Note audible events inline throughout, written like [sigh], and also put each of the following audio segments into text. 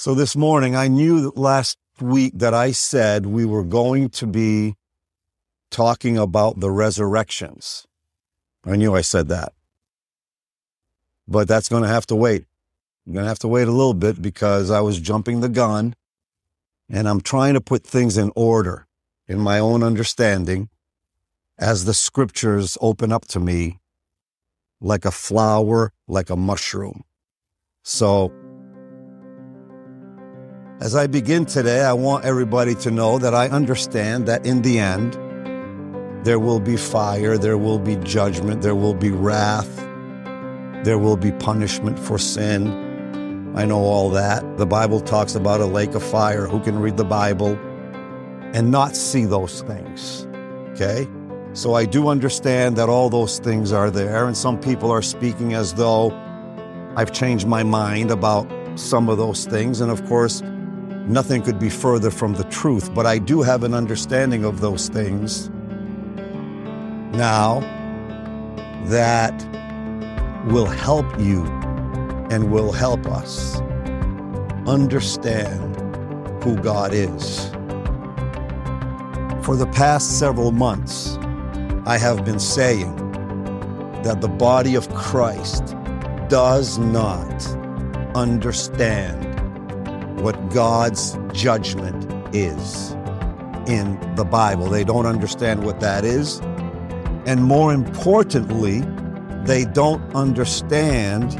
So this morning, I knew that last week that I said we were going to be talking about the resurrections. I knew I said that. But that's going to have to wait. I'm going to have to wait a little bit because I was jumping the gun and I'm trying to put things in order in my own understanding as the scriptures open up to me like a flower, like a mushroom. So, as I begin today, I want everybody to know that I understand that in the end, there will be fire, there will be judgment, there will be wrath, there will be punishment for sin. I know all that. The Bible talks about a lake of fire. Who can read the Bible and not see those things? Okay? So I do understand that all those things are there, and some people are speaking as though I've changed my mind about some of those things. And of course, nothing could be further from the truth, but I do have an understanding of those things now that will help you and will help us understand who God is. For the past several months, I have been saying that the body of Christ does not understand what God's judgment is in the Bible. They don't understand what that is. And more importantly, they don't understand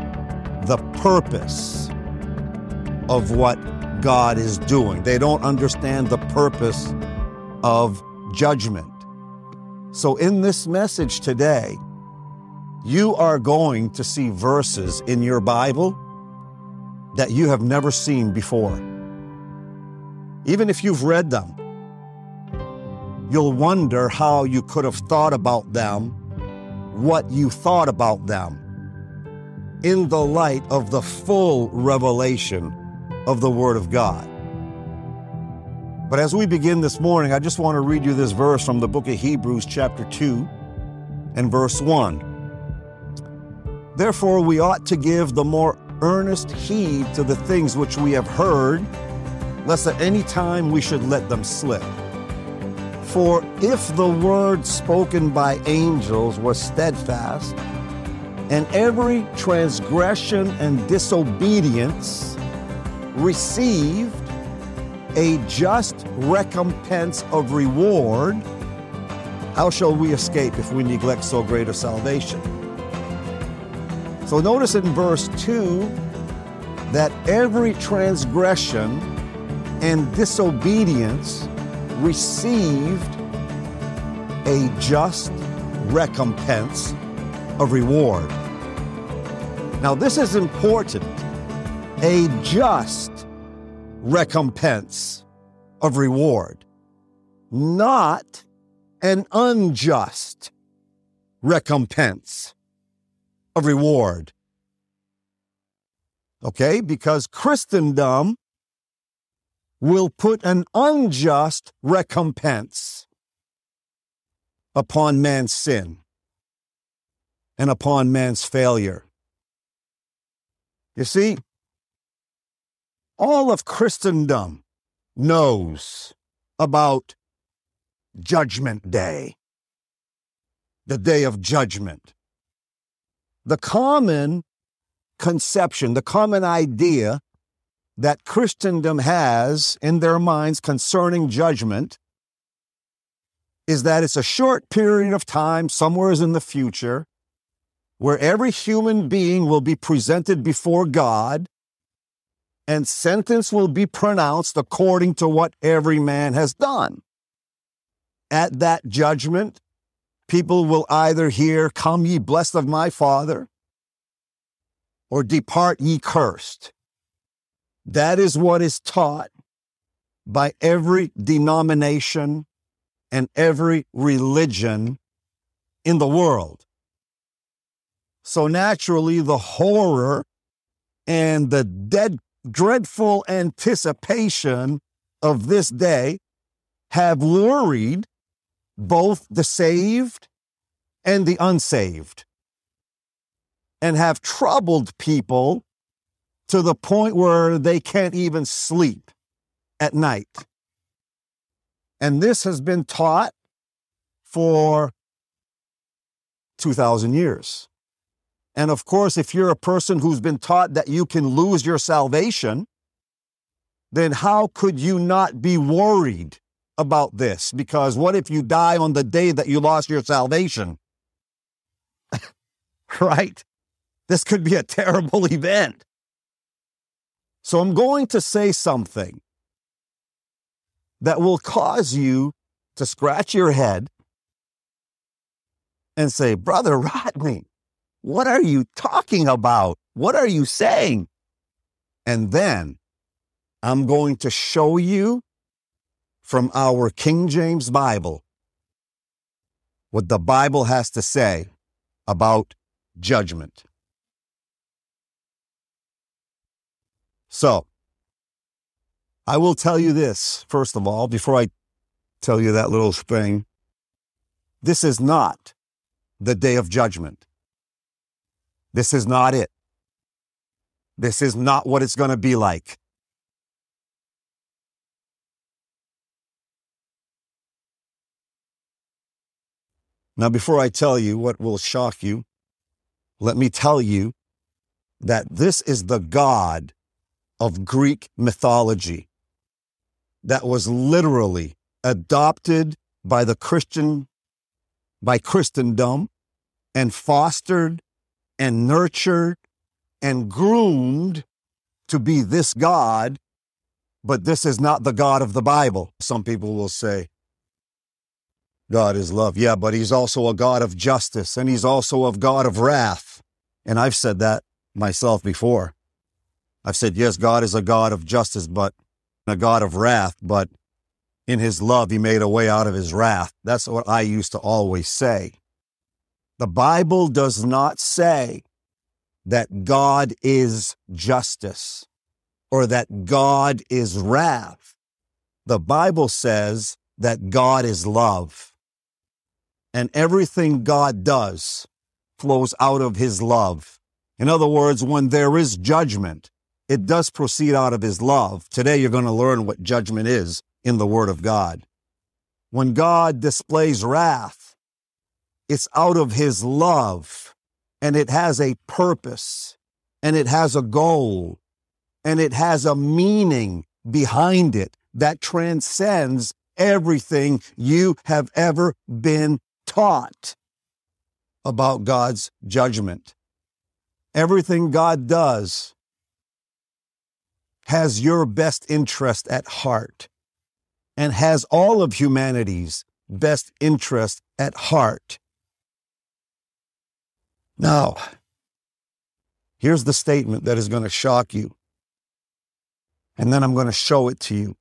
the purpose of what God is doing. They don't understand the purpose of judgment. So, in this message today, you are going to see verses in your Bible that you have never seen before. Even if you've read them, you'll wonder how you could have thought about them, what you thought about them, in the light of the full revelation of the Word of God. But as we begin this morning, I just want to read you this verse from the book of Hebrews, chapter 2, and verse 1. Therefore, we ought to give the more earnest heed to the things which we have heard, lest at any time we should let them slip. For if the word spoken by angels was steadfast, and every transgression and disobedience received a just recompense of reward, how shall we escape if we neglect so great a salvation? So notice in verse 2 that every transgression and disobedience received a just recompense of reward. Now, this is important. A just recompense of reward, not an unjust recompense of reward. Okay, because Christendom will put an unjust recompense upon man's sin and upon man's failure. You see, all of Christendom knows about Judgment Day, the day of judgment. The common conception, the common idea that Christendom has in their minds concerning judgment is that it's a short period of time, somewhere in the future, where every human being will be presented before God and sentence will be pronounced according to what every man has done. At that judgment, people will either hear, Come ye blessed of my Father, or depart ye cursed. That is what is taught by every denomination and every religion in the world. So naturally, the horror and the dead dreadful anticipation of this day have worried both the saved and the unsaved and have troubled people to the point where they can't even sleep at night. And this has been taught for 2,000 years. And of course, if you're a person who's been taught that you can lose your salvation, then how could you not be worried about this? Because what if you die on the day that you lost your salvation? [laughs] right? This could be a terrible [laughs] event. So I'm going to say something that will cause you to scratch your head and say, Brother Rodney, what are you talking about? What are you saying? And then I'm going to show you from our King James Bible what the Bible has to say about judgment. So, I will tell you this, first of all, before I tell you that little thing. This is not the day of judgment. This is not it. This is not what it's going to be like. Now, before I tell you what will shock you, let me tell you that this is the God of Greek mythology that was literally adopted by the Christian, by Christendom, and fostered and nurtured and groomed to be this God, but this is not the God of the Bible. Some people will say, God is love. Yeah, but he's also a God of justice and he's also a God of wrath. And I've said that myself before. I've said, yes, God is a God of justice, but a God of wrath, but in his love, he made a way out of his wrath. That's what I used to always say. The Bible does not say that God is justice or that God is wrath. The Bible says that God is love. And everything God does flows out of his love. In other words, when there is judgment, it does proceed out of his love. Today, you're going to learn what judgment is in the Word of God. When God displays wrath, it's out of his love and it has a purpose and it has a goal and it has a meaning behind it that transcends everything you have ever been taught about God's judgment. Everything God does has your best interest at heart and has all of humanity's best interest at heart. Now, here's the statement that is going to shock you. And then I'm going to show it to you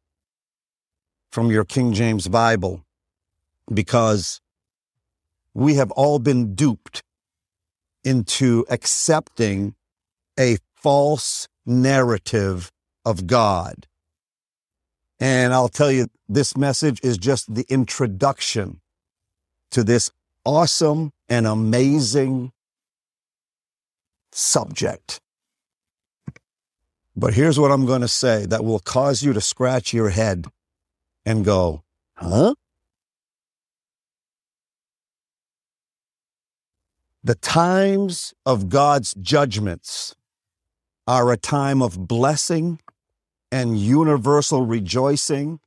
from your King James Bible because we have all been duped into accepting a false narrative of God. And I'll tell you, this message is just the introduction to this awesome and amazing subject. But here's what I'm going to say that will cause you to scratch your head and go, huh? The times of God's judgments are a time of blessing and universal rejoicing,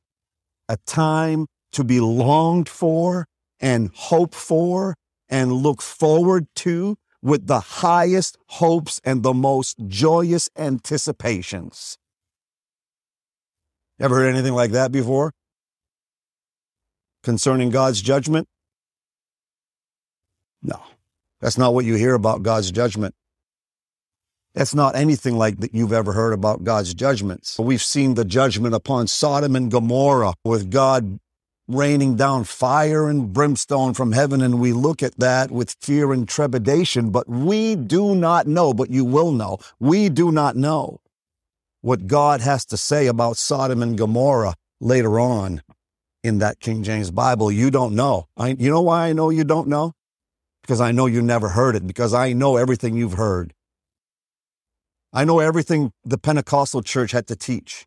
a time to be longed for and hope for and look forward to with the highest hopes and the most joyous anticipations. Ever heard anything like that before? Concerning God's judgment? No, that's not what you hear about God's judgment. That's not anything like that you've ever heard about God's judgments. We've seen the judgment upon Sodom and Gomorrah with God raining down fire and brimstone from heaven, and we look at that with fear and trepidation, but we do not know, but you will know. We do not know what God has to say about Sodom and Gomorrah later on in that King James Bible. You don't know. I, you know why I know you don't know? Because I know you never heard it, because I know everything you've heard. I know everything the Pentecostal church had to teach.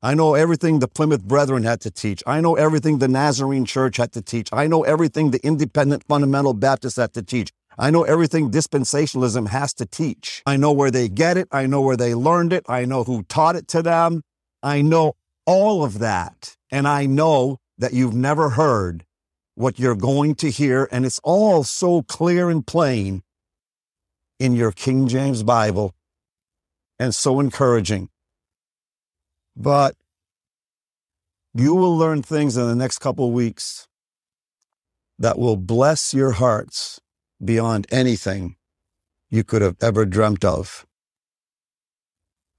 I know everything the Plymouth Brethren had to teach. I know everything the Nazarene Church had to teach. I know everything the Independent Fundamental Baptists had to teach. I know everything dispensationalism has to teach. I know where they get it. I know where they learned it. I know who taught it to them. I know all of that. And I know that you've never heard what you're going to hear. And it's all so clear and plain in your King James Bible and so encouraging. But you will learn things in the next couple weeks that will bless your hearts beyond anything you could have ever dreamt of.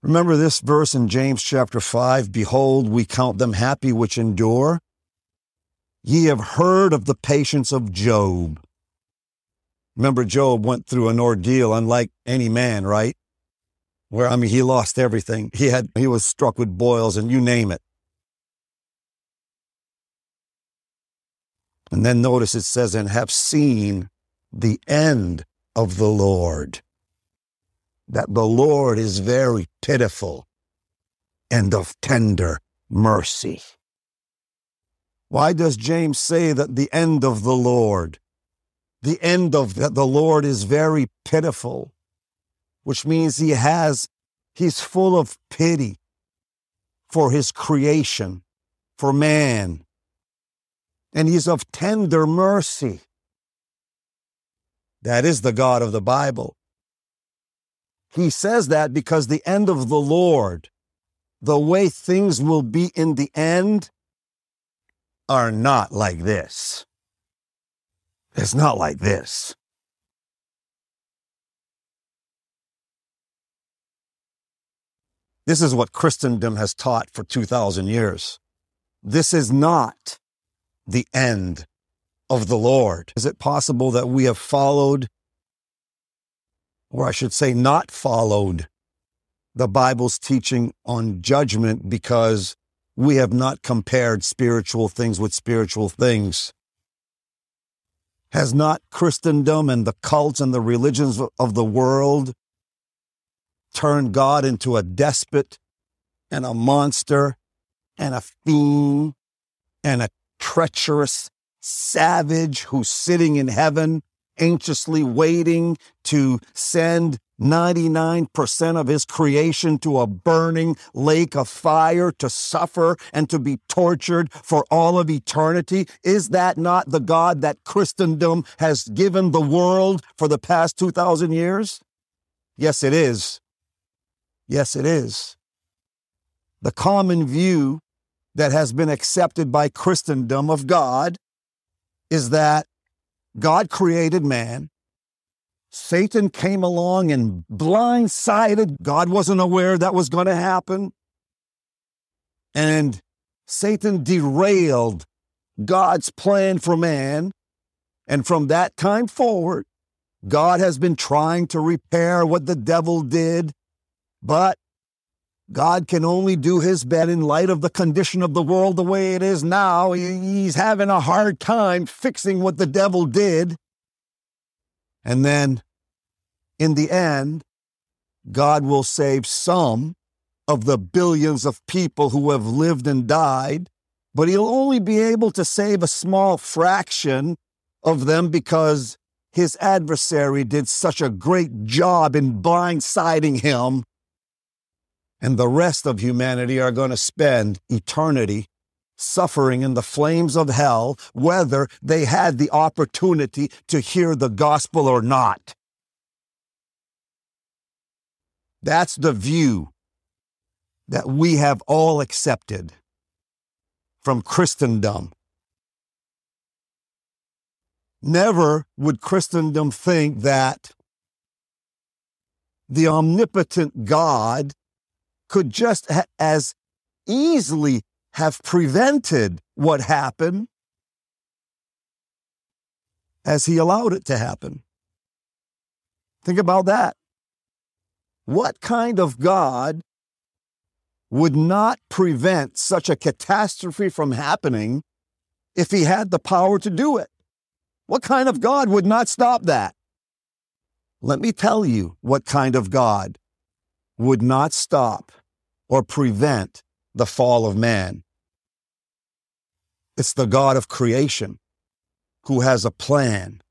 Remember this verse in James chapter 5 Behold, we count them happy which endure. Ye have heard of the patience of Job. Remember, Job went through an ordeal unlike any man, right? Where, I mean, he lost everything. He had, he was struck with boils and you name it. And then notice it says, and have seen the end of the Lord. That the Lord is very pitiful and of tender mercy. Why does James say that the end of the Lord, the end of that the Lord is very pitiful, which means he has, he's full of pity for his creation, for man, and he's of tender mercy. That is the God of the Bible. He says that because the end of the Lord, the way things will be in the end, are not like this. It's not like this. This is what Christendom has taught for 2,000 years. This is not the end of the Lord? Is it possible that we have followed, or I should say, not followed, the Bible's teaching on judgment because we have not compared spiritual things with spiritual things? Has not Christendom and the cults and the religions of the world turned God into a despot and a monster and a fiend and a treacherous savage who's sitting in heaven, anxiously waiting to send 99% of his creation to a burning lake of fire to suffer and to be tortured for all of eternity? Is that not the God that Christendom has given the world for the past 2,000 years? Yes, it is. Yes, it is. The common view that has been accepted by Christendom of God is that God created man. Satan came along and blindsided. God wasn't aware that was going to happen. And Satan derailed God's plan for man. And from that time forward, God has been trying to repair what the devil did, but God can only do his best in light of the condition of the world the way it is now. He's having a hard time fixing what the devil did. And then in the end, God will save some of the billions of people who have lived and died, but he'll only be able to save a small fraction of them because his adversary did such a great job in blindsiding him and the rest of humanity are going to spend eternity suffering in the flames of hell, whether they had the opportunity to hear the gospel or not. That's the view that we have all accepted from Christendom. Never would Christendom think that the omnipotent God could just as easily have prevented what happened as he allowed it to happen. Think about that. What kind of God would not prevent such a catastrophe from happening if he had the power to do it? What kind of God would not stop that? Let me tell you what kind of God would not stop or prevent the fall of man. It's the God of creation who has a plan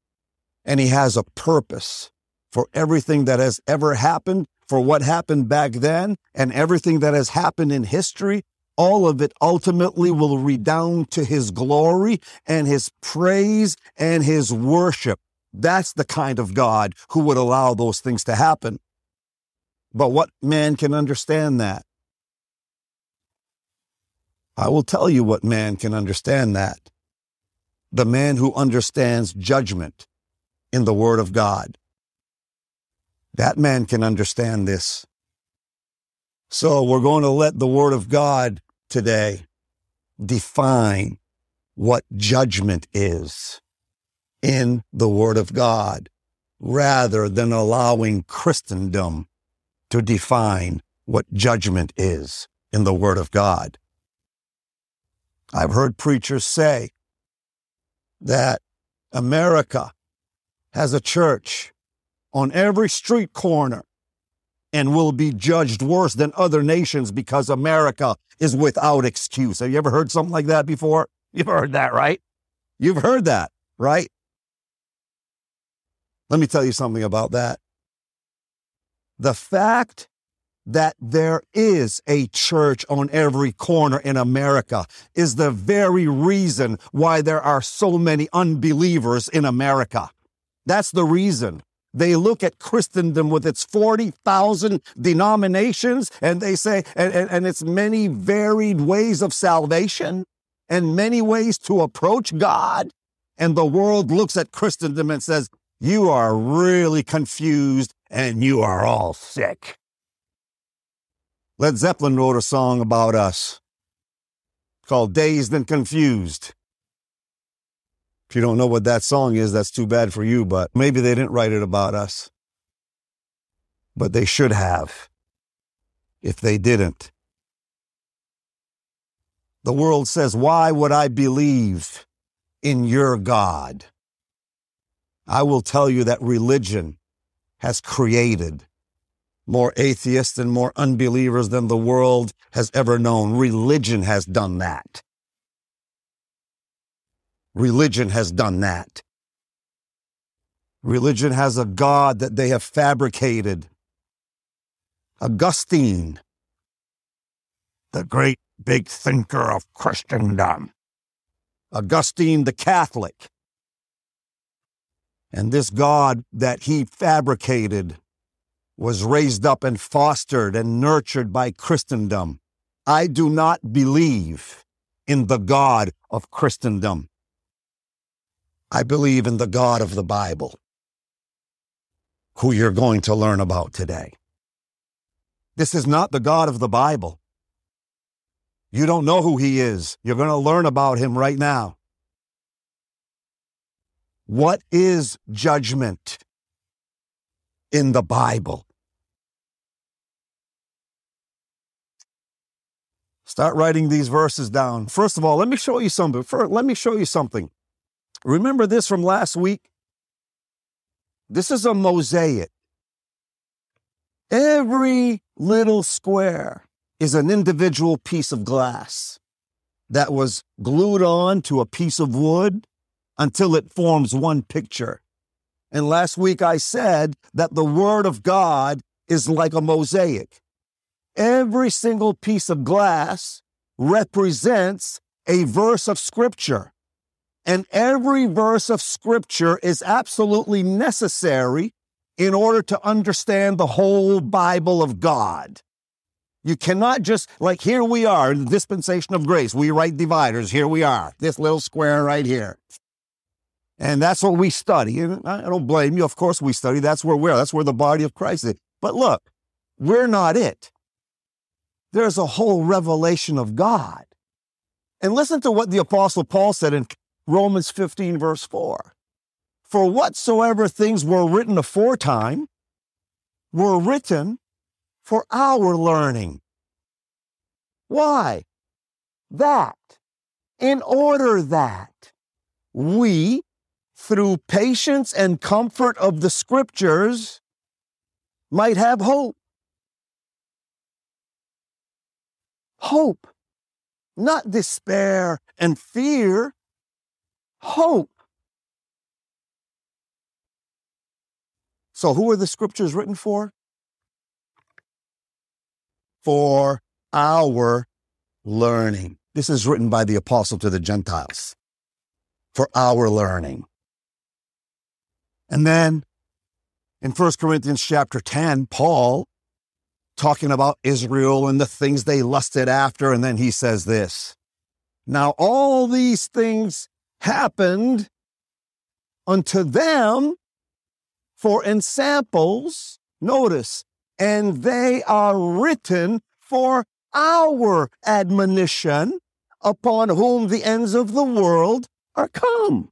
and he has a purpose for everything that has ever happened, for what happened back then, and everything that has happened in history. All of it ultimately will redound to his glory and his praise and his worship. That's the kind of God who would allow those things to happen. But what man can understand that? I will tell you what man can understand that. The man who understands judgment in the Word of God. That man can understand this. So we're going to let the Word of God today define what judgment is in the Word of God rather than allowing Christendom to define what judgment is in the Word of God. I've heard preachers say that America has a church on every street corner and will be judged worse than other nations because America is without excuse. Have you ever heard something like that before? You've heard that, right? You've heard that, right? Let me tell you something about that. The fact that there is a church on every corner in America is the very reason why there are so many unbelievers in America. That's the reason. They look at Christendom with its 40,000 denominations and they say, and, and, and its many varied ways of salvation and many ways to approach God. And the world looks at Christendom and says, You are really confused and you are all sick. Led Zeppelin wrote a song about us called Dazed and Confused. If you don't know what that song is, that's too bad for you, but maybe they didn't write it about us. But they should have. If they didn't, the world says, Why would I believe in your God? I will tell you that religion has created more atheists and more unbelievers than the world has ever known. Religion has done that. Religion has done that. Religion has a God that they have fabricated. Augustine, the great big thinker of Christendom. Augustine the Catholic. And this God that he fabricated was raised up and fostered and nurtured by Christendom. I do not believe in the God of Christendom. I believe in the God of the Bible, who you're going to learn about today. This is not the God of the Bible. You don't know who he is. You're going to learn about him right now. What is judgment in the Bible? Start writing these verses down. First of all, let me show you something. First, let me show you something. Remember this from last week? This is a mosaic. Every little square is an individual piece of glass that was glued on to a piece of wood until it forms one picture. And last week I said that the Word of God is like a mosaic. Every single piece of glass represents a verse of Scripture. And every verse of scripture is absolutely necessary in order to understand the whole Bible of God. You cannot just, like, here we are in the dispensation of grace. We right dividers. Here we are, this little square right here. And that's what we study. And I don't blame you. Of course, we study. That's where we're, that's where the body of Christ is. But look, we're not it. There's a whole revelation of God. And listen to what the Apostle Paul said in Romans 15, verse 4. For whatsoever things were written aforetime were written for our learning. Why? That, in order that we, through patience and comfort of the scriptures, might have hope. Hope, not despair and fear. Hope. So, who are the scriptures written for? For our learning. This is written by the apostle to the Gentiles. For our learning. And then in 1 Corinthians chapter 10, Paul talking about Israel and the things they lusted after. And then he says this Now, all these things happened unto them for ensamples, notice, and they are written for our admonition upon whom the ends of the world are come.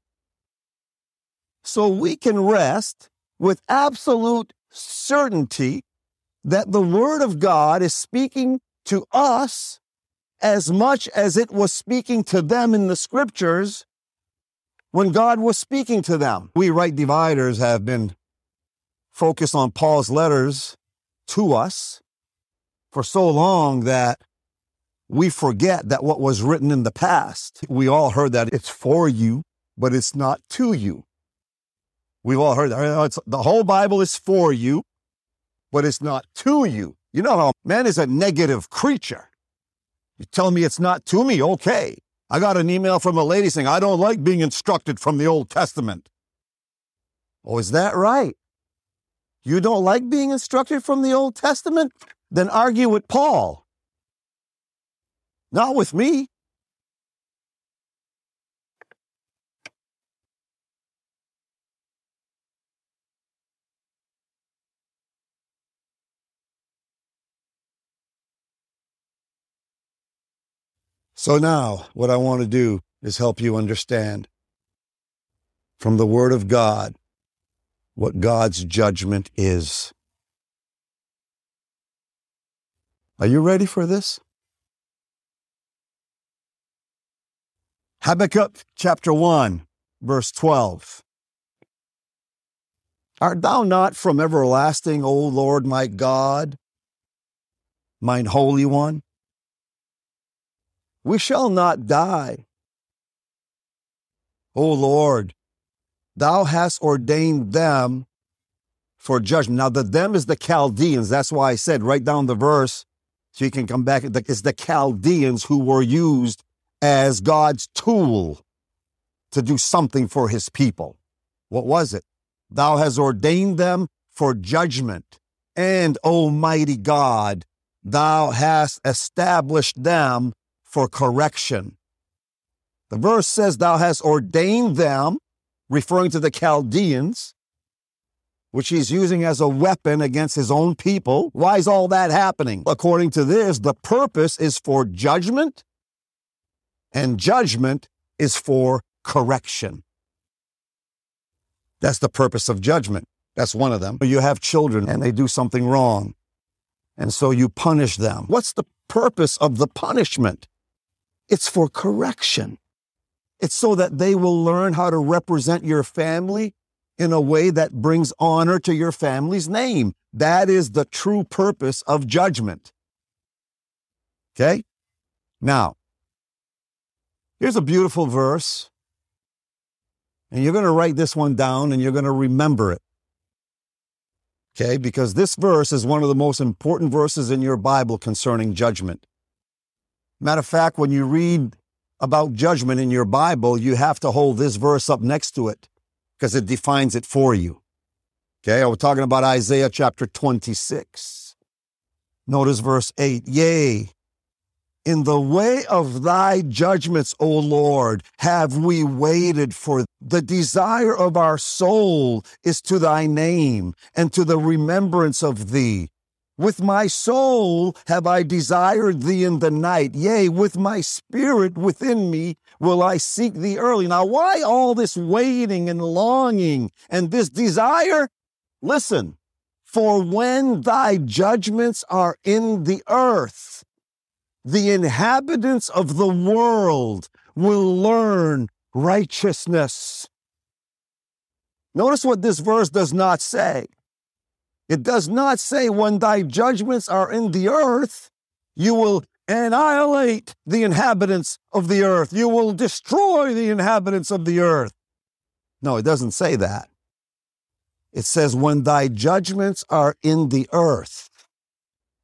So we can rest with absolute certainty that the Word of God is speaking to us as much as it was speaking to them in the scriptures when God was speaking to them. We right dividers have been focused on Paul's letters to us for so long that we forget that what was written in the past, we all heard that it's for you, but it's not to you. We've all heard that. Oh, it's, the whole Bible is for you, but it's not to you. You know how man is a negative creature. You tell me it's not to me, okay. I got an email from a lady saying, I don't like being instructed from the Old Testament. Oh, is that right? You don't like being instructed from the Old Testament? Then argue with Paul. Not with me. So now, what I want to do is help you understand from the Word of God what God's judgment is. Are you ready for this? Habakkuk chapter 1, verse 12. Art thou not from everlasting, O Lord my God, mine Holy One? We shall not die. O Lord, thou hast ordained them for judgment. Now, the them is the Chaldeans. That's why I said, write down the verse so you can come back. It's the Chaldeans who were used as God's tool to do something for his people. What was it? Thou hast ordained them for judgment. And, Almighty God, thou hast established them for correction. The verse says, Thou hast ordained them, referring to the Chaldeans, which he's using as a weapon against his own people. Why is all that happening? According to this, the purpose is for judgment, and judgment is for correction. That's the purpose of judgment. That's one of them. You have children and they do something wrong. And so you punish them. What's the purpose of the punishment? It's for correction. It's so that they will learn how to represent your family in a way that brings honor to your family's name. That is the true purpose of judgment. Okay? Now, here's a beautiful verse. And you're going to write this one down and you're going to remember it. Okay? Because this verse is one of the most important verses in your Bible concerning judgment. Matter of fact, when you read about judgment in your Bible, you have to hold this verse up next to it because it defines it for you. Okay, I was talking about Isaiah chapter 26. Notice verse 8. Yea, in the way of thy judgments, O Lord, have we waited for the desire of our soul is to thy name and to the remembrance of thee. With my soul have I desired thee in the night. Yea, with my spirit within me will I seek thee early. Now, why all this waiting and longing and this desire? Listen, for when thy judgments are in the earth, the inhabitants of the world will learn righteousness. Notice what this verse does not say. It does not say, when thy judgments are in the earth, you will annihilate the inhabitants of the earth. You will destroy the inhabitants of the earth. No, it doesn't say that. It says, when thy judgments are in the earth,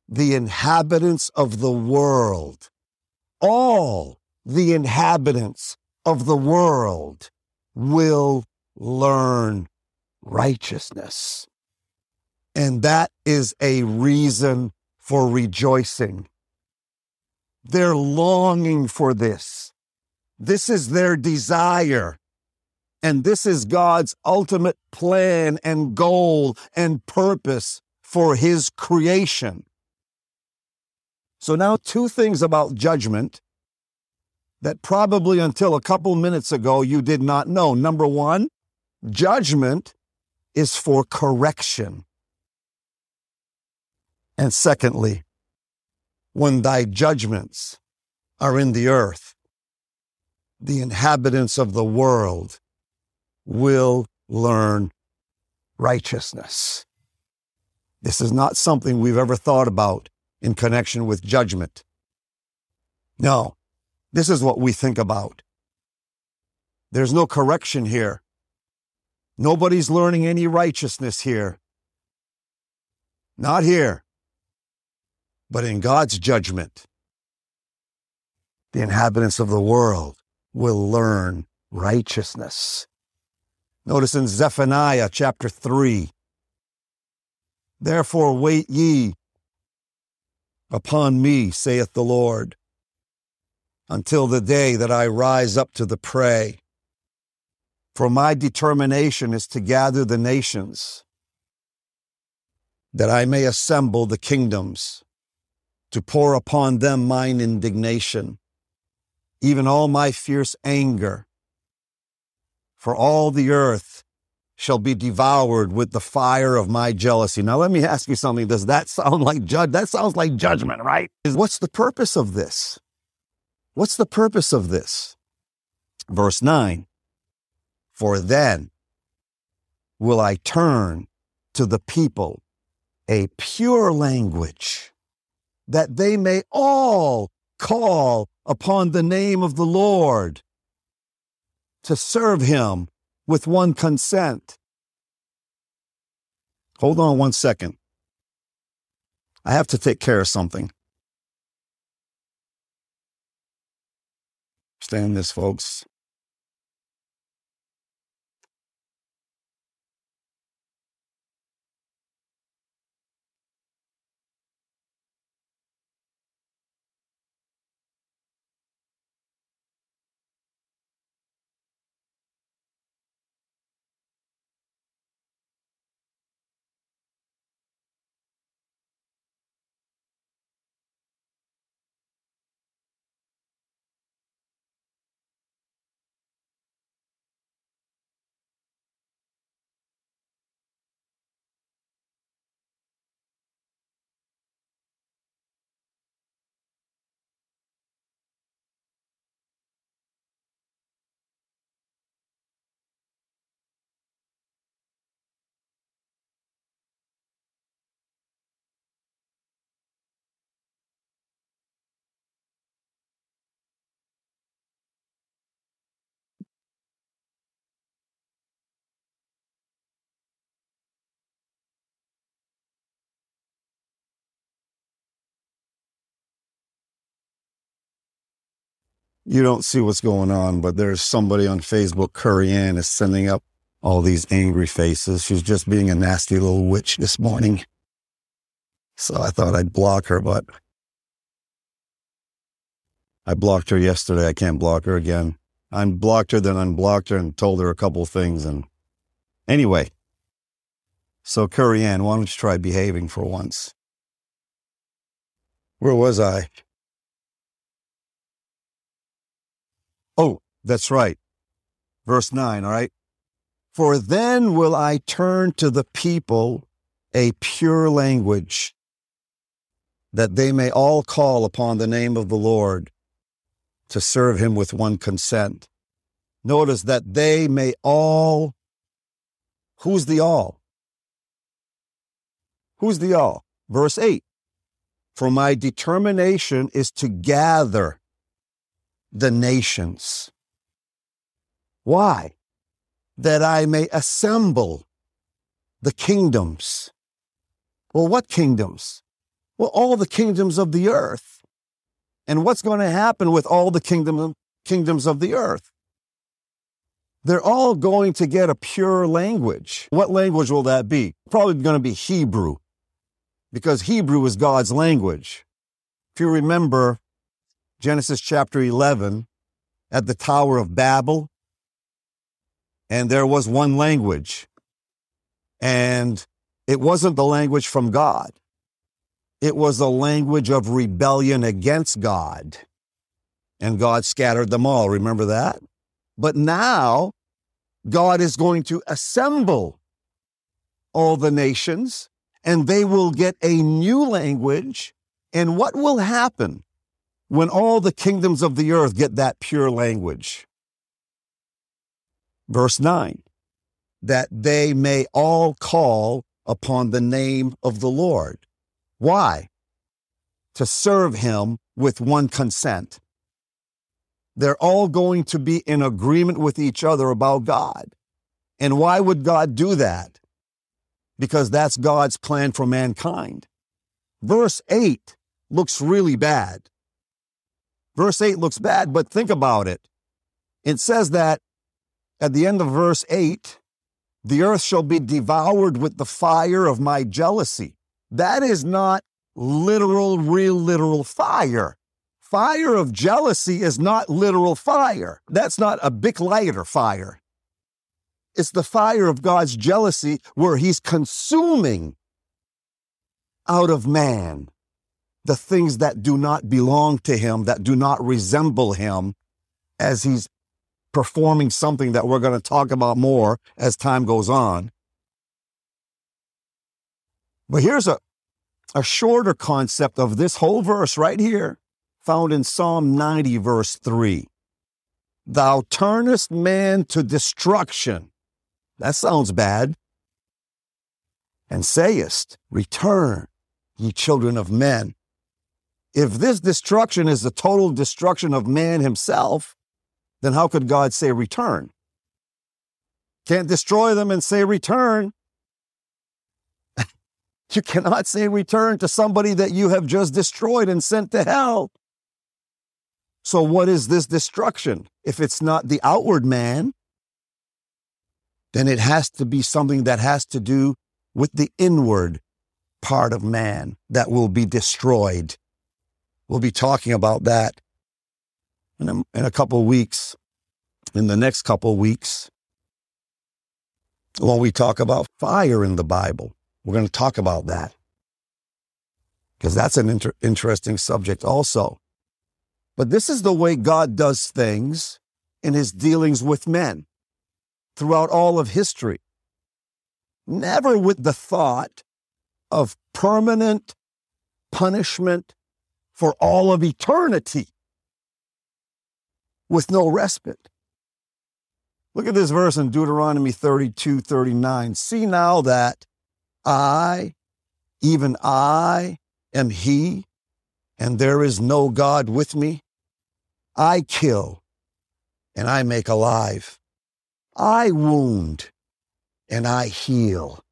the inhabitants of the world, all the inhabitants of the world will learn righteousness. And that is a reason for rejoicing. They're longing for this. This is their desire. And this is God's ultimate plan and goal and purpose for his creation. So, now two things about judgment that probably until a couple minutes ago you did not know. Number one, judgment is for correction. And secondly, when thy judgments are in the earth, the inhabitants of the world will learn righteousness. This is not something we've ever thought about in connection with judgment. No, this is what we think about. There's no correction here. Nobody's learning any righteousness here. Not here. But in God's judgment, the inhabitants of the world will learn righteousness. Notice in Zephaniah chapter 3 Therefore wait ye upon me, saith the Lord, until the day that I rise up to the prey. For my determination is to gather the nations, that I may assemble the kingdoms, to pour upon them mine indignation, even all my fierce anger. For all the earth shall be devoured with the fire of my jealousy. Now, let me ask you something. Does that sound like judge? That sounds like judgment, right? What's the purpose of this? What's the purpose of this? Verse 9 For then will I turn to the people a pure language, that they may all call upon the name of the Lord to serve him with one consent. Hold on one second. I have to take care of something. Stand this, folks. You don't see what's going on, but there's somebody on Facebook, Curry Ann, is sending up all these angry faces. She's just being a nasty little witch this morning. So I thought I'd block her, but I blocked her yesterday. I can't block her again. I blocked her, then unblocked her and told her a couple things. And anyway, so Curry Ann, why don't you try behaving for once? Where was I? Oh, that's right. Verse 9, all right? For then will I turn to the people a pure language, that they may all call upon the name of the Lord to serve him with one consent. Notice that they may all. Who's the all? Who's the all? Verse 8 For my determination is to gather the nations. Why? That I may assemble the kingdoms. Well, what kingdoms? Well, all the kingdoms of the earth. And what's going to happen with all the kingdom, kingdoms of the earth? They're all going to get a pure language. What language will that be? Probably going to be Hebrew, because Hebrew is God's language. If you remember Genesis chapter 11, at the Tower of Babel, and there was one language, and it wasn't the language from God. It was the language of rebellion against God. And God scattered them all. Remember that? But now God is going to assemble all the nations and they will get a new language. And what will happen when all the kingdoms of the earth get that pure language? Verse 9 that they may all call upon the name of the Lord. Why? To serve him with one consent. They're all going to be in agreement with each other about God. And why would God do that? Because that's God's plan for mankind. Verse 8 looks really bad. Verse 8 looks bad, but think about it. It says that at the end of verse 8, the earth shall be devoured with the fire of my jealousy. That is not literal, real, literal fire. Fire of jealousy is not literal fire. That's not a big lighter fire. It's the fire of God's jealousy where he's consuming out of man the things that do not belong to him, that do not resemble him, as he's performing something that we're going to talk about more as time goes on. But here's a, a shorter concept of this whole verse right here, found in Psalm 90, verse 3. Thou turnest man to destruction. That sounds bad. And sayest, Return, ye children of men. If this destruction is the total destruction of man himself, then how could God say return? Can't destroy them and say return. [laughs] you cannot say return to somebody that you have just destroyed and sent to hell. So, what is this destruction? If it's not the outward man, then it has to be something that has to do with the inward part of man that will be destroyed. We'll be talking about that in a, in a couple weeks, in the next couple weeks, when we talk about fire in the Bible. We're going to talk about that because that's an inter- interesting subject also. But this is the way God does things in his dealings with men throughout all of history. Never with the thought of permanent punishment for all of eternity with no respite. Look at this verse in Deuteronomy 32 39. See now that I, even I, am He, and there is no God with me. I kill, and I make alive. I wound, and I heal.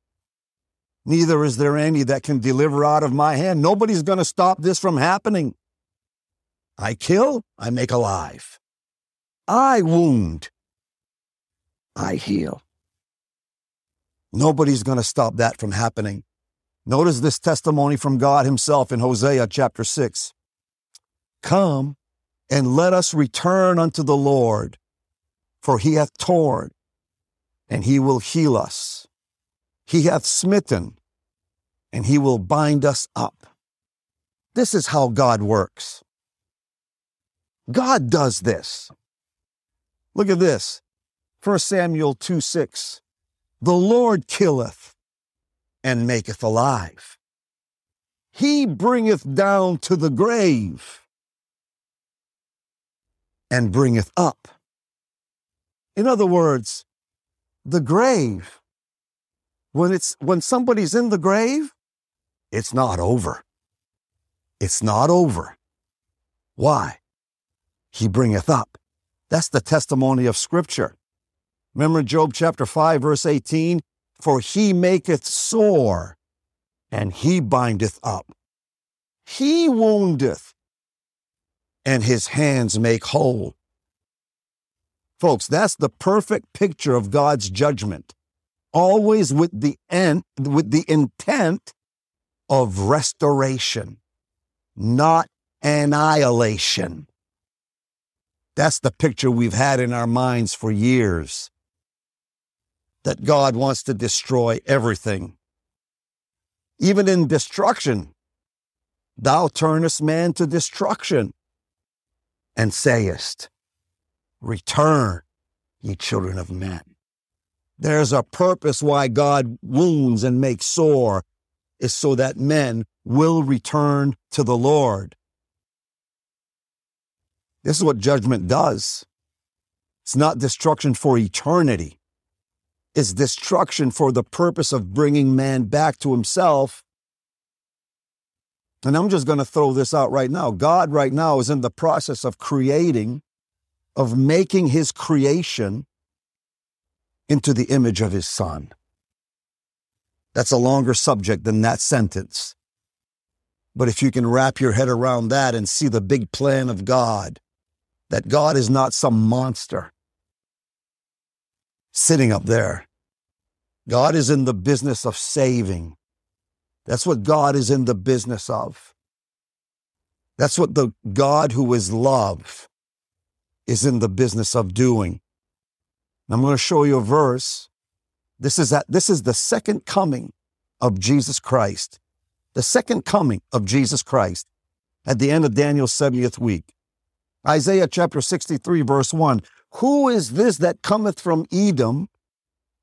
Neither is there any that can deliver out of my hand. Nobody's going to stop this from happening. I kill, I make alive. I wound, I heal. Nobody's going to stop that from happening. Notice this testimony from God Himself in Hosea chapter 6. Come and let us return unto the Lord, for He hath torn, and He will heal us. He hath smitten, and He will bind us up. This is how God works. God does this. Look at this 1 Samuel 2 6. The Lord killeth and maketh alive. He bringeth down to the grave and bringeth up. In other words, the grave, when it's when somebody's in the grave, it's not over. It's not over. Why? He bringeth up. That's the testimony of Scripture. Remember Job chapter 5, verse 18? For he maketh sore, and he bindeth up. He woundeth, and his hands make whole. Folks, that's the perfect picture of God's judgment, always with the end, with the intent of restoration, not annihilation. That's the picture we've had in our minds for years. That God wants to destroy everything. Even in destruction, thou turnest man to destruction and sayest, Return, ye children of men. There's a purpose why God wounds and makes sore, is so that men will return to the Lord. This is what judgment does. It's not destruction for eternity. It's destruction for the purpose of bringing man back to himself. And I'm just going to throw this out right now. God, right now, is in the process of creating, of making his creation into the image of his son. That's a longer subject than that sentence. But if you can wrap your head around that and see the big plan of God, that God is not some monster sitting up there. God is in the business of saving. That's what God is in the business of. That's what the God who is love is in the business of doing. I'm going to show you a verse. This is that this is the second coming of Jesus Christ. The second coming of Jesus Christ at the end of Daniel's 70th week. Isaiah chapter 63, verse 1. Who is this that cometh from Edom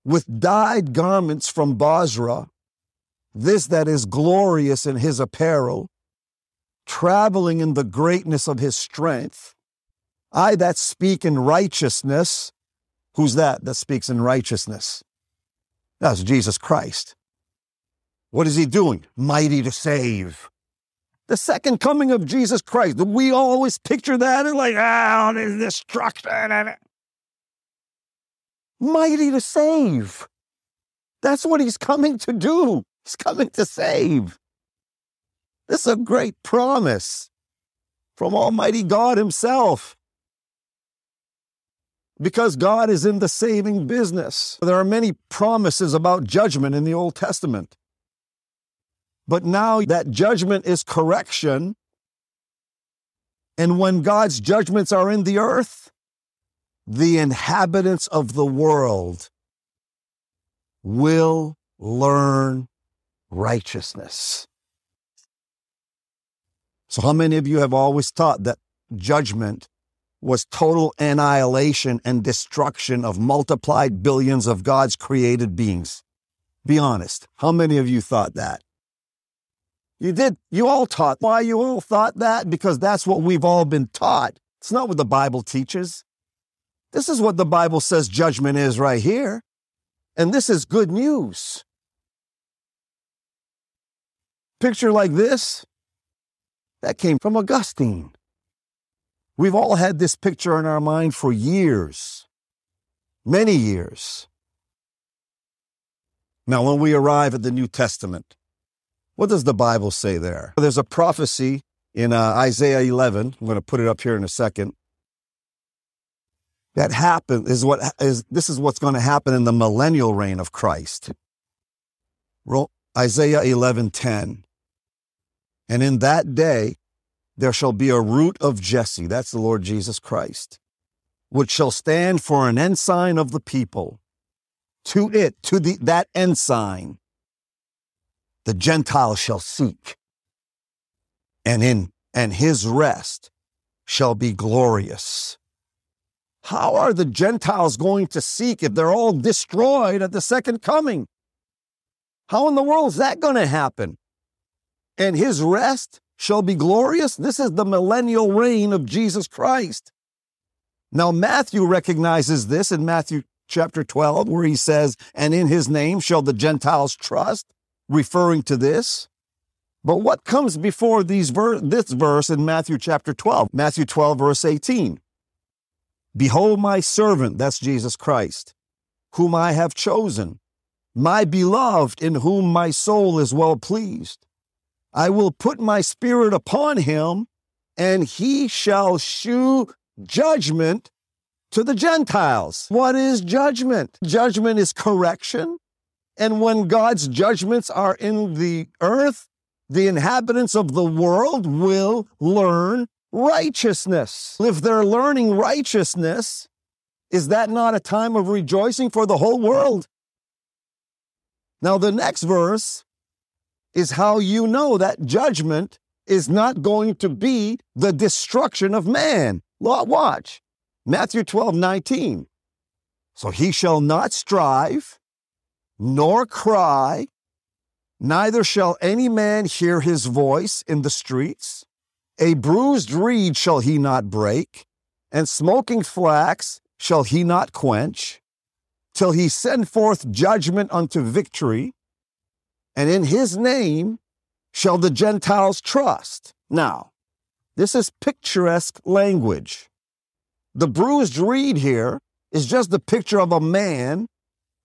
with dyed garments from Bozrah? This that is glorious in his apparel, traveling in the greatness of his strength. I that speak in righteousness. Who's that that speaks in righteousness? That's Jesus Christ. What is he doing? Mighty to save the second coming of Jesus Christ. We always picture that and like, ah, oh, destruction. Mighty to save. That's what he's coming to do. He's coming to save. This is a great promise from Almighty God Himself. Because God is in the saving business. There are many promises about judgment in the Old Testament. But now that judgment is correction. And when God's judgments are in the earth, the inhabitants of the world will learn righteousness. So, how many of you have always taught that judgment was total annihilation and destruction of multiplied billions of God's created beings? Be honest. How many of you thought that? You did, you all taught. Why you all thought that? Because that's what we've all been taught. It's not what the Bible teaches. This is what the Bible says judgment is right here. And this is good news. Picture like this, that came from Augustine. We've all had this picture in our mind for years, many years. Now, when we arrive at the New Testament, what does the Bible say there? There's a prophecy in uh, Isaiah 11. I'm going to put it up here in a second. That happened is what is this is what's going to happen in the millennial reign of Christ. Isaiah 11:10. And in that day there shall be a root of Jesse, that's the Lord Jesus Christ, which shall stand for an ensign of the people. To it, to the that ensign the Gentiles shall seek, and in and his rest shall be glorious. How are the Gentiles going to seek if they're all destroyed at the second coming? How in the world is that going to happen? And his rest shall be glorious. This is the millennial reign of Jesus Christ. Now, Matthew recognizes this in Matthew chapter 12, where he says, And in his name shall the Gentiles trust referring to this. But what comes before these ver- this verse in Matthew chapter 12? Matthew 12, verse 18. Behold my servant, that's Jesus Christ, whom I have chosen, my beloved, in whom my soul is well pleased. I will put my spirit upon him, and he shall shew judgment to the Gentiles. What is judgment? Judgment is correction. And when God's judgments are in the earth, the inhabitants of the world will learn righteousness. If they're learning righteousness, is that not a time of rejoicing for the whole world? Now, the next verse is how you know that judgment is not going to be the destruction of man. Watch Matthew 12, 19. So he shall not strive, nor cry, neither shall any man hear his voice in the streets. A bruised reed shall he not break, and smoking flax shall he not quench, till he send forth judgment unto victory, and in his name shall the Gentiles trust. Now, this is picturesque language. The bruised reed here is just the picture of a man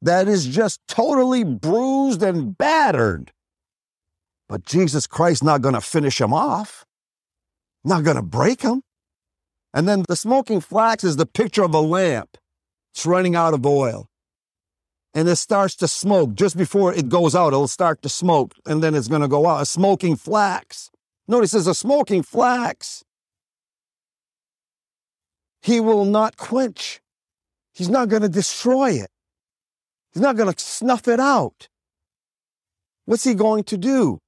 that is just totally bruised and battered. But Jesus Christ not going to finish him off, not going to break him. And then the smoking flax is the picture of a lamp. It's running out of oil. And it starts to smoke. Just before it goes out, it'll start to smoke, and then it's going to go out. A smoking flax. Notice there's a smoking flax. He will not quench. He's not going to destroy it. He's not going to snuff it out. What's he going to do?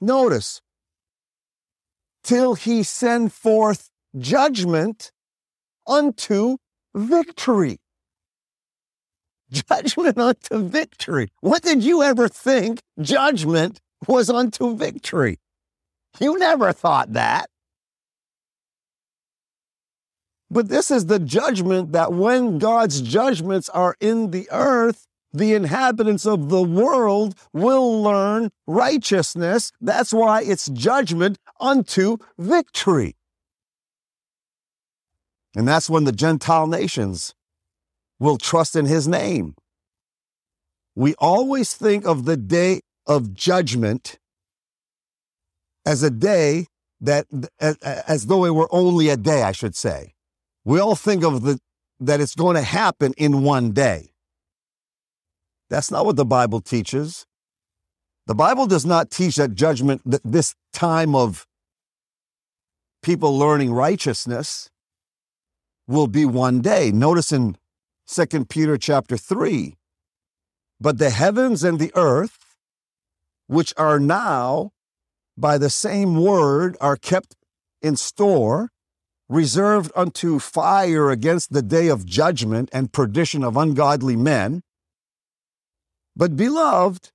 Notice, till he send forth judgment unto victory. [laughs] Judgment unto victory. What did you ever think judgment was unto victory? You never thought that. But this is the judgment that when God's judgments are in the earth, the inhabitants of the world will learn righteousness. That's why it's judgment unto victory. And that's when the Gentile nations will trust in his name. We always think of the day of judgment as a day that, as, though it were only a day, I should say. We all think of the, that it's going to happen in one day. That's not what the Bible teaches. The Bible does not teach that judgment, that this time of people learning righteousness will be one day. Notice in 2 Peter chapter 3, but the heavens and the earth, which are now by the same word, are kept in store, reserved unto fire against the day of judgment and perdition of ungodly men. But, beloved,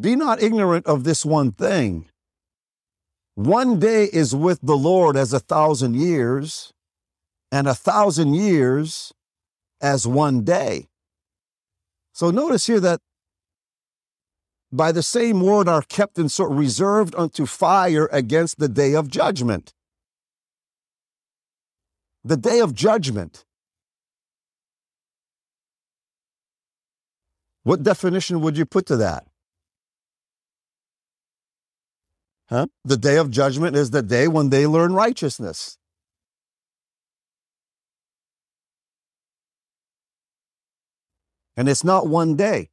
be not ignorant of this one thing. One day is with the Lord as a thousand years, and a thousand years as one day. So notice here that by the same word are kept and sort reserved unto fire against the day of judgment. The day of judgment What definition would you put to that? Huh? The day of judgment is the day when they learn righteousness. And it's not one day.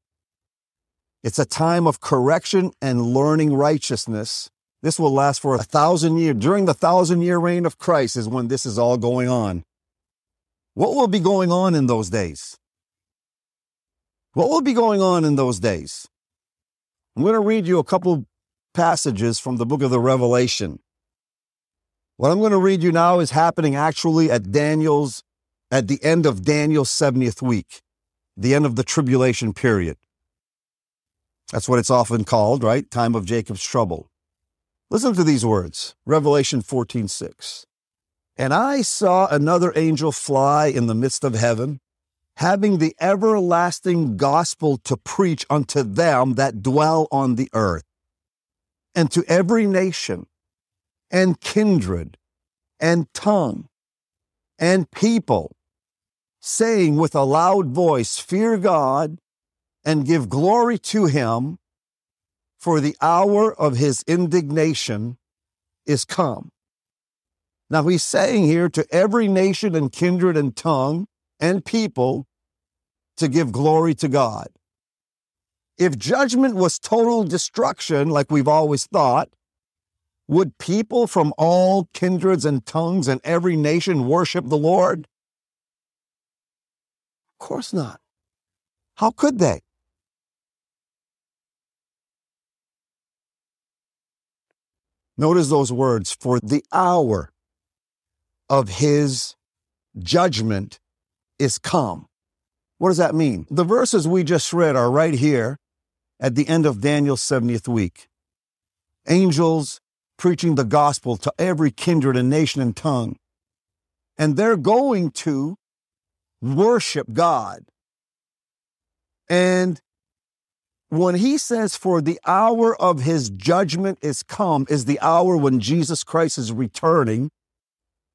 It's a time of correction and learning righteousness. This will last for a thousand years. During the thousand year reign of Christ is when this is all going on. What will be going on in those days? What will be going on in those days? I'm going to read you a couple passages from the book of the Revelation. What I'm going to read you now is happening actually at Daniel's, at the end of Daniel's 70th week, the end of the tribulation period. That's what it's often called, right? Time of Jacob's trouble. Listen to these words Revelation 14 6. And I saw another angel fly in the midst of heaven having the everlasting gospel to preach unto them that dwell on the earth, and to every nation and kindred and tongue and people, saying with a loud voice, Fear God and give glory to him, for the hour of his indignation is come. Now he's saying here to every nation and kindred and tongue and people to give glory to God. If judgment was total destruction, like we've always thought, would people from all kindreds and tongues and every nation worship the Lord? Of course not. How could they? Notice those words for the hour of his judgment is come. What does that mean? The verses we just read are right here at the end of Daniel's 70th week. Angels preaching the gospel to every kindred and nation and tongue. And they're going to worship God. And when he says, For the hour of his judgment is come, is the hour when Jesus Christ is returning.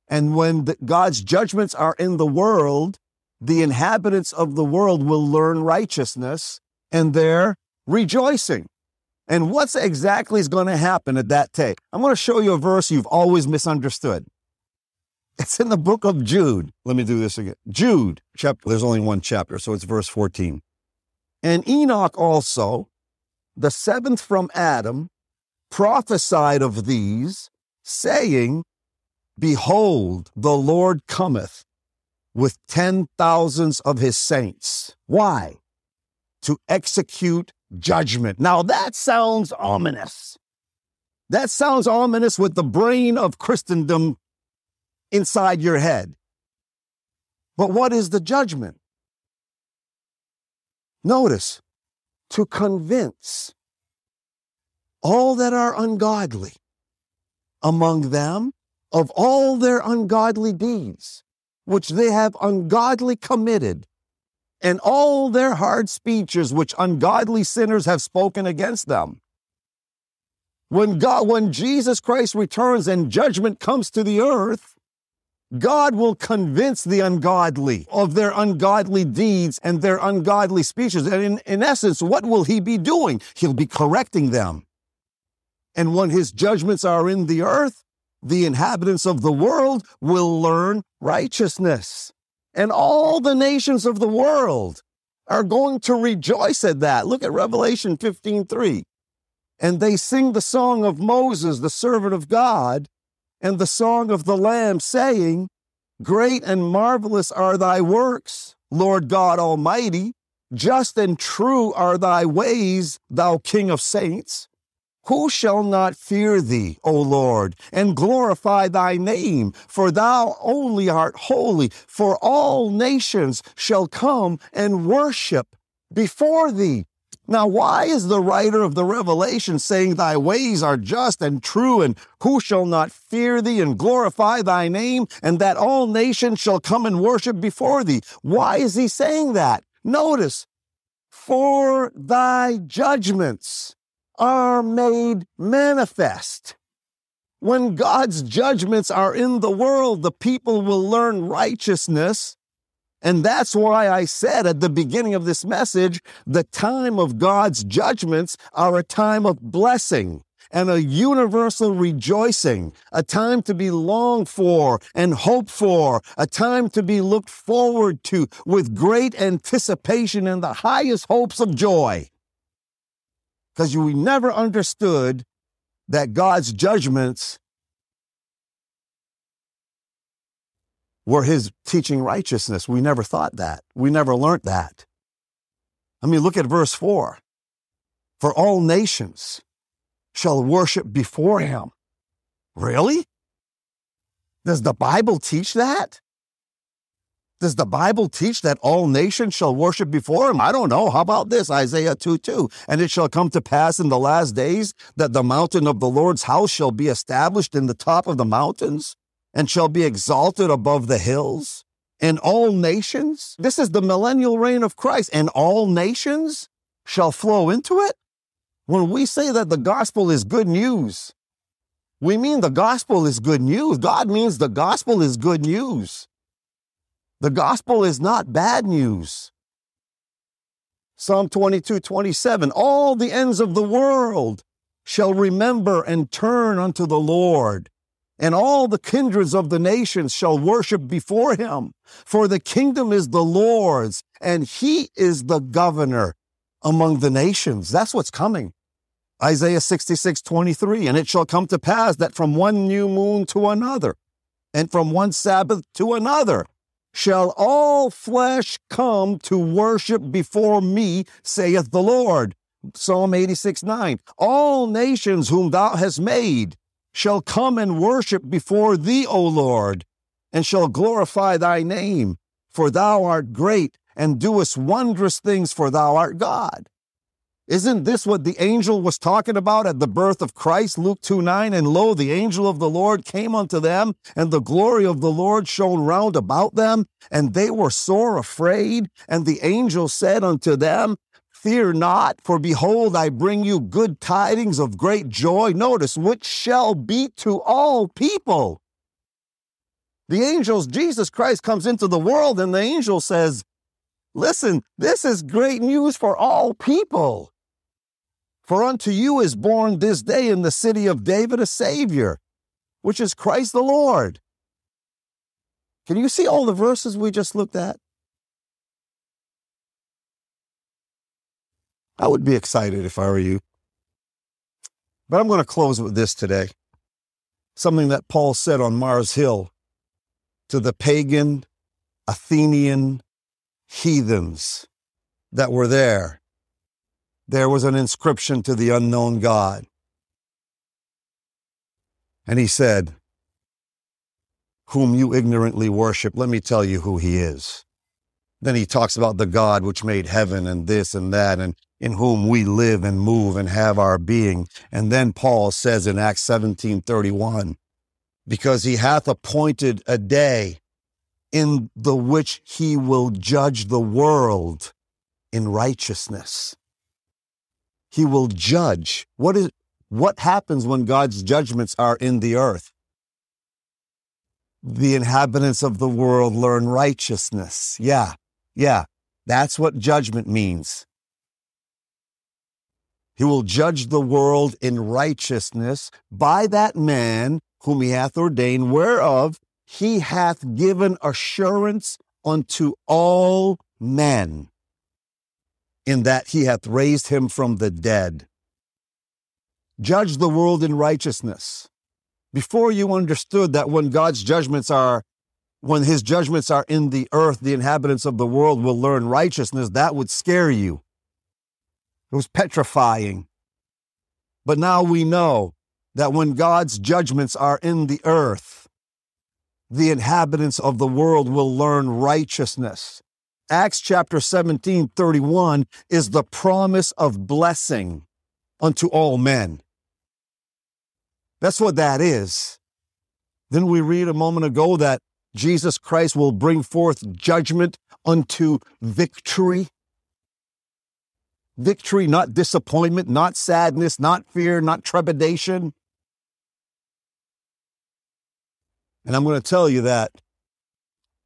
And when the, God's judgments are in the world, the inhabitants of the world will learn righteousness and they're rejoicing. And what's exactly is going to happen at that day? I'm going to show you a verse you've always misunderstood. It's in the book of Jude. Let me do this again. Jude, chapter, there's only one chapter, so it's verse 14. And Enoch also, the seventh from Adam, prophesied of these, saying, Behold, the Lord cometh with ten thousands of his saints. Why? To execute judgment. Now that sounds ominous. That sounds ominous with the brain of Christendom inside your head. But what is the judgment? Notice, to convince all that are ungodly among them of all their ungodly deeds, which they have ungodly committed, and all their hard speeches which ungodly sinners have spoken against them. When God, when Jesus Christ returns and judgment comes to the earth, God will convince the ungodly of their ungodly deeds and their ungodly speeches. And in, in essence, what will he be doing? He'll be correcting them. And when his judgments are in the earth, the inhabitants of the world will learn righteousness. And all the nations of the world are going to rejoice at that. Look at Revelation 15 3. And they sing the song of Moses, the servant of God, and the song of the Lamb, saying, Great and marvelous are thy works, Lord God Almighty. Just and true are thy ways, thou King of saints. Who shall not fear thee, O Lord, and glorify thy name? For thou only art holy, for all nations shall come and worship before thee. Now, why is the writer of the Revelation saying, Thy ways are just and true, and who shall not fear thee and glorify thy name, and that all nations shall come and worship before thee? Why is he saying that? Notice, for thy judgments are made manifest. When God's judgments are in the world, the people will learn righteousness and that's why I said at the beginning of this message, the time of God's judgments are a time of blessing and a universal rejoicing, a time to be longed for and hoped for, a time to be looked forward to with great anticipation and the highest hopes of joy. Because we never understood that God's judgments were his teaching righteousness. We never thought that. We never learned that. I mean, look at verse 4. For all nations shall worship before him. Really? Does the Bible teach that? Does the Bible teach that all nations shall worship before him? I don't know. How about this? Isaiah 2 2. And it shall come to pass in the last days that the mountain of the Lord's house shall be established in the top of the mountains and shall be exalted above the hills. And all nations, this is the millennial reign of Christ, and all nations shall flow into it. When we say that the gospel is good news, we mean the gospel is good news. God means the gospel is good news. The gospel is not bad news. Psalm 22, 27, all the ends of the world shall remember and turn unto the Lord, and all the kindreds of the nations shall worship before him. For the kingdom is the Lord's, and he is the governor among the nations. That's what's coming. Isaiah 66, 23, and it shall come to pass that from one new moon to another, and from one Sabbath to another, shall all flesh come to worship before me, saith the Lord. Psalm 86, 9. All nations whom thou hast made shall come and worship before thee, O Lord, and shall glorify thy name, for thou art great and doest wondrous things, for thou art God. Isn't this what the angel was talking about at the birth of Christ? Luke 2 9. And lo, the angel of the Lord came unto them, and the glory of the Lord shone round about them, and they were sore afraid. And the angel said unto them, Fear not, for behold, I bring you good tidings of great joy. Notice, which shall be to all people. The angels, Jesus Christ comes into the world, and the angel says, Listen, this is great news for all people. For unto you is born this day in the city of David a Savior, which is Christ the Lord. Can you see all the verses we just looked at? I would be excited if I were you. But I'm going to close with this today. Something that Paul said on Mars Hill to the pagan, Athenian heathens that were there there was an inscription to the unknown God. And he said, Whom you ignorantly worship, let me tell you who he is. Then he talks about the God which made heaven and this and that, and in whom we live and move and have our being. And then Paul says in Acts 17 31, because he hath appointed a day in the which he will judge the world in righteousness. He will judge. What is what happens when God's judgments are in the earth? The inhabitants of the world learn righteousness. Yeah, yeah, that's what judgment means. He will judge the world in righteousness by that man whom he hath ordained, whereof he hath given assurance unto all men in that he hath raised him from the dead. Judge the world in righteousness. Before you understood that when God's judgments are, when his judgments are in the earth, the inhabitants of the world will learn righteousness, that would scare you. It was petrifying. But now we know that when God's judgments are in the earth, the inhabitants of the world will learn righteousness. Acts chapter 17, 31 is the promise of blessing unto all men. That's what that is. Then we read a moment ago that Jesus Christ will bring forth judgment unto victory. Victory, not disappointment, not sadness, not fear, not trepidation. And I'm going to tell you that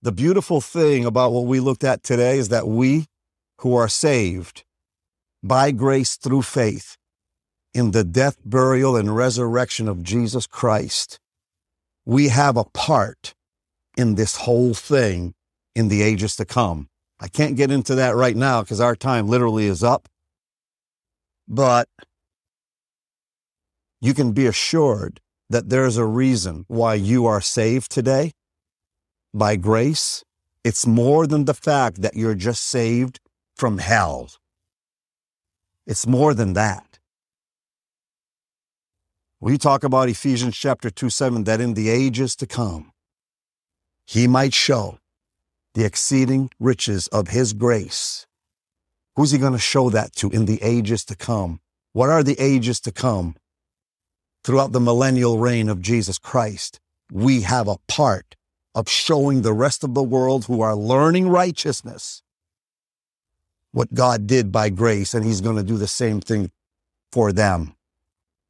the beautiful thing about what we looked at today is that we who are saved by grace through faith in the death, burial, and resurrection of Jesus Christ, we have a part in this whole thing in the ages to come. I can't get into that right now because our time literally is up. But you can be assured that there's a reason why you are saved today by grace, it's more than the fact that you're just saved from hell. It's more than that. We talk about Ephesians chapter 2 7 that in the ages to come, he might show the exceeding riches of his grace. Who's he going to show that to in the ages to come? What are the ages to come? Throughout the millennial reign of Jesus Christ, we have a part of showing the rest of the world who are learning righteousness what God did by grace, and He's going to do the same thing for them.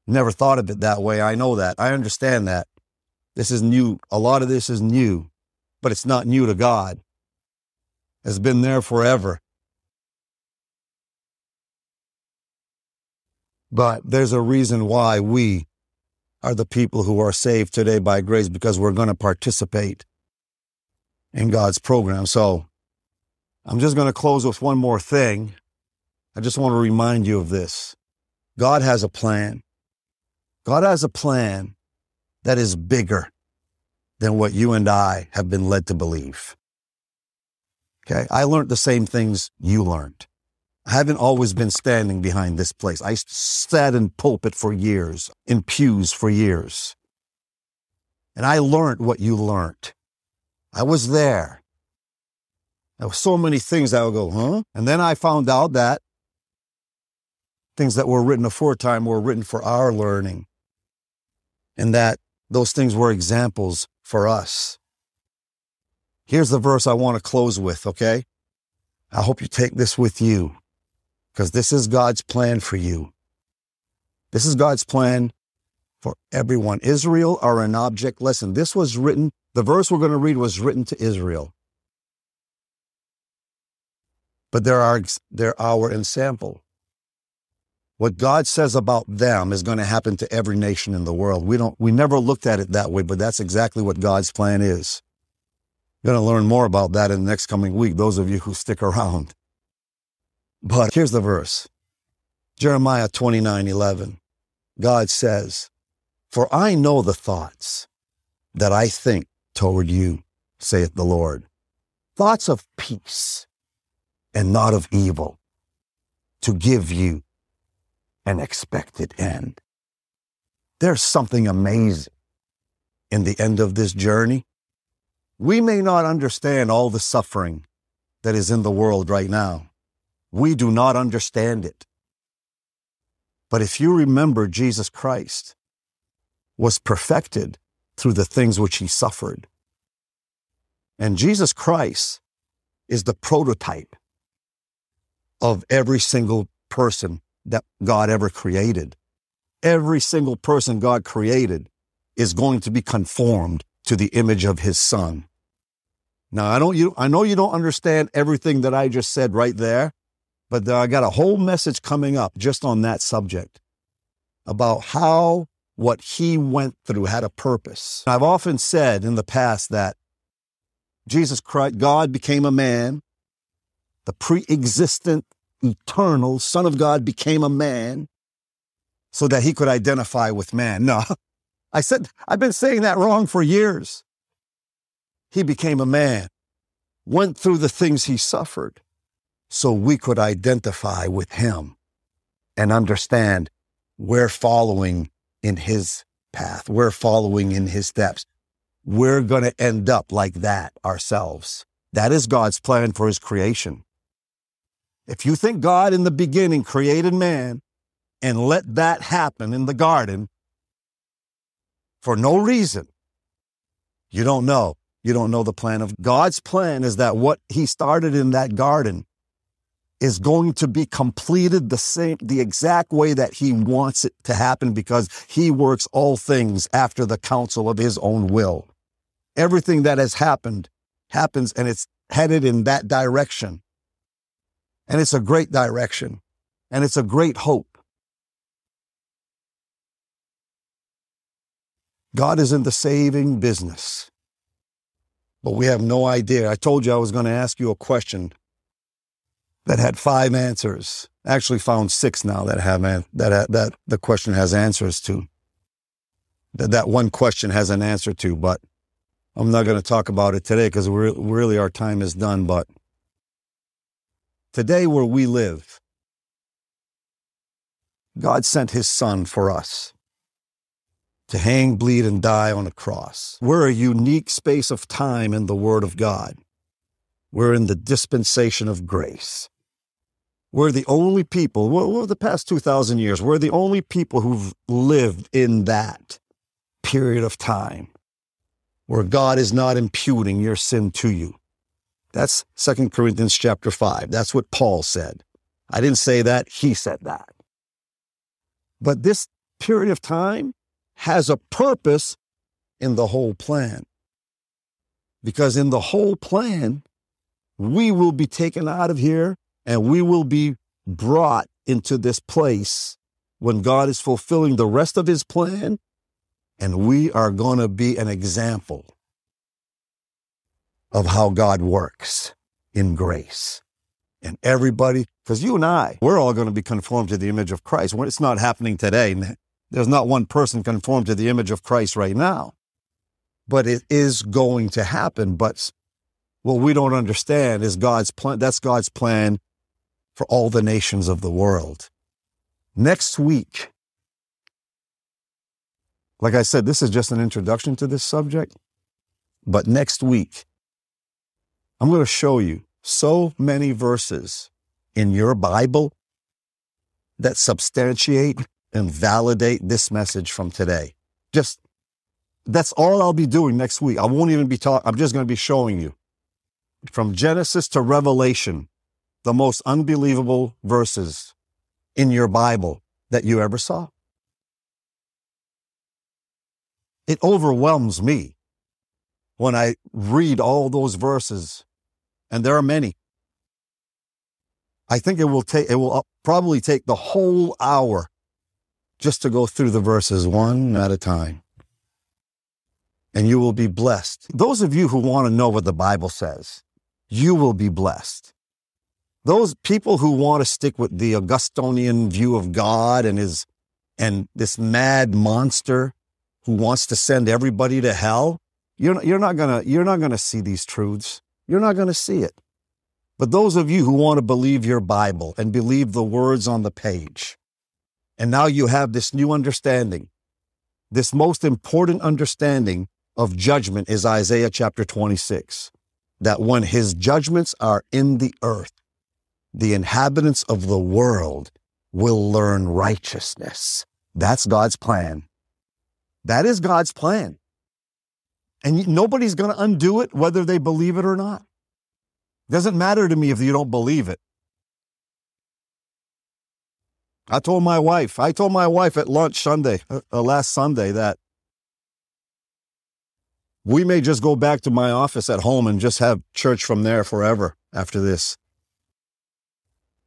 Never thought of it that way. I know that. I understand that. This is new. A lot of this is new, but it's not new to God. It's been there forever. But there's a reason why we are the people who are saved today by grace because we're going to participate in God's program. So I'm just going to close with one more thing. I just want to remind you of this. God has a plan. God has a plan that is bigger than what you and I have been led to believe. Okay. I learned the same things you learned. I haven't always been standing behind this place. I sat in pulpit for years, in pews for years. And I learned what you learned. I was there. There were so many things I would go, huh? And then I found out that things that were written aforetime were written for our learning. And that those things were examples for us. Here's the verse I want to close with, okay? I hope you take this with you because this is God's plan for you. This is God's plan for everyone. Israel are an object lesson. This was written, the verse we're going to read was written to Israel. But they're our, they're our ensample. What God says about them is going to happen to every nation in the world. We don't, we never looked at it that way, but that's exactly what God's plan is. You're going to learn more about that in the next coming week, those of you who stick around. But here's the verse Jeremiah 29 11. God says, For I know the thoughts that I think toward you, saith the Lord, thoughts of peace and not of evil, to give you an expected end. There's something amazing in the end of this journey. We may not understand all the suffering that is in the world right now. We do not understand it. But if you remember, Jesus Christ was perfected through the things which he suffered. And Jesus Christ is the prototype of every single person that God ever created. Every single person God created is going to be conformed to the image of his son. Now, I don't, you, I know you don't understand everything that I just said right there, but I got a whole message coming up just on that subject about how what he went through had a purpose. I've often said in the past that Jesus Christ, God became a man, the pre existent, eternal Son of God became a man so that he could identify with man. No, [laughs] I said, I've been saying that wrong for years. He became a man, went through the things he suffered, so we could identify with him and understand we're following in his path. We're following in his steps. We're going to end up like that ourselves. That is God's plan for his creation. If you think God in the beginning created man and let that happen in the garden for no reason, you don't know. You don't know the plan of God's plan is that what he started in that garden is going to be completed the same, the exact way that he wants it to happen because he works all things after the counsel of his own will. Everything that has happened happens and it's headed in that direction. And it's a great direction and it's a great hope. God is in the saving business, but we have no idea. I told you I was going to ask you a question that had five answers. Actually, found six now that have an, that that the question has answers to. That that one question has an answer to, but I'm not going to talk about it today because really our time is done. But today, where we live, God sent His Son for us to hang, bleed, and die on a cross. We're a unique space of time in the Word of God. We're in the dispensation of grace. We're the only people, well, the past 2,000 years, we're the only people who've lived in that period of time where God is not imputing your sin to you. That's 2 Corinthians chapter 5. That's what Paul said. I didn't say that, he said that. But this period of time has a purpose in the whole plan. Because in the whole plan, we will be taken out of here and we will be brought into this place when God is fulfilling the rest of his plan. And we are going to be an example of how God works in grace. And everybody, because you and I, we're all going to be conformed to the image of Christ. It's not happening today. [laughs] There's not one person conformed to the image of Christ right now, but it is going to happen. But what we don't understand is God's plan. That's God's plan for all the nations of the world. Next week, like I said, this is just an introduction to this subject. But next week, I'm going to show you so many verses in your Bible that substantiate and validate this message from today. Just that's all I'll be doing next week. I won't even be talking. I'm just going to be showing you from Genesis to Revelation, the most unbelievable verses in your Bible that you ever saw. It overwhelms me when I read all those verses, and there are many. I think it will take, it will uh, probably take the whole hour just to go through the verses one at a time. And you will be blessed. Those of you who want to know what the Bible says, you will be blessed. Those people who want to stick with the Augustinian view of God and his and this mad monster who wants to send everybody to hell, you're, you're not gonna you're not gonna see these truths. You're not gonna see it. But those of you who want to believe your Bible and believe the words on the page, and now you have this new understanding, this most important understanding of judgment is Isaiah chapter 26 that when his judgments are in the earth, the inhabitants of the world will learn righteousness. That's God's plan. That is God's plan. And nobody's going to undo it, whether they believe it or not. It Doesn't matter to me if you don't believe it. I told my wife, I told my wife at lunch Sunday, uh, uh last Sunday, that we may just go back to my office at home and just have church from there forever after this.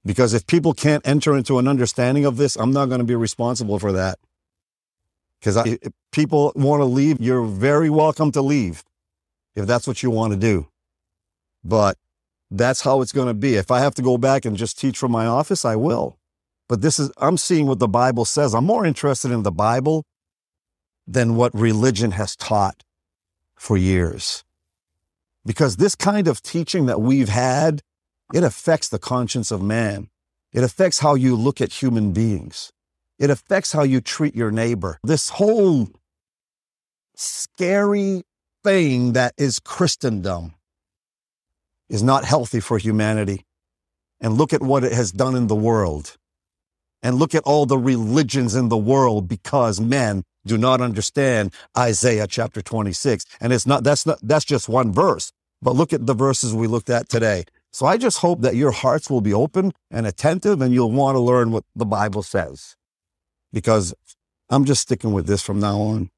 Because if people can't enter into an understanding of this, I'm not going to be responsible for that. Because people want to leave, you're very welcome to leave if that's what you want to do. But that's how it's going to be. If I have to go back and just teach from my office, I will. But this is, I'm seeing what the Bible says. I'm more interested in the Bible than what religion has taught for years. Because this kind of teaching that we've had, it affects the conscience of man. It affects how you look at human beings. It affects how you treat your neighbor. This whole scary thing that is Christendom is not healthy for humanity. And look at what it has done in the world. And look at all the religions in the world because men do not understand Isaiah chapter 26. And it's not, that's not, that's just one verse. But look at the verses we looked at today. So I just hope that your hearts will be open and attentive and you'll want to learn what the Bible says. Because I'm just sticking with this from now on.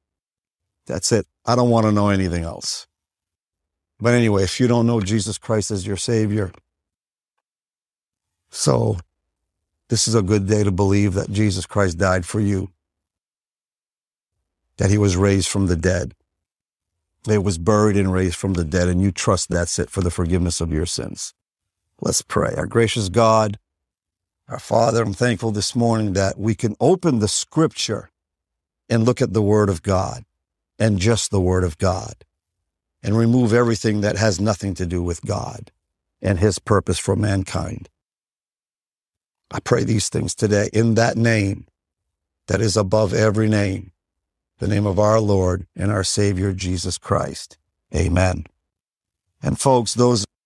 That's it. I don't want to know anything else. But anyway, if you don't know Jesus Christ as your Savior, so this is a good day to believe that Jesus Christ died for you that he was raised from the dead. He was buried and raised from the dead, and you trust that's it for the forgiveness of your sins. Let's pray. Our gracious God, our Father, I'm thankful this morning that we can open the scripture and look at the Word of God and just the Word of God and remove everything that has nothing to do with God and His purpose for mankind. I pray these things today in that name that is above every name the name of our Lord and our Savior, Jesus Christ. Amen. And folks, those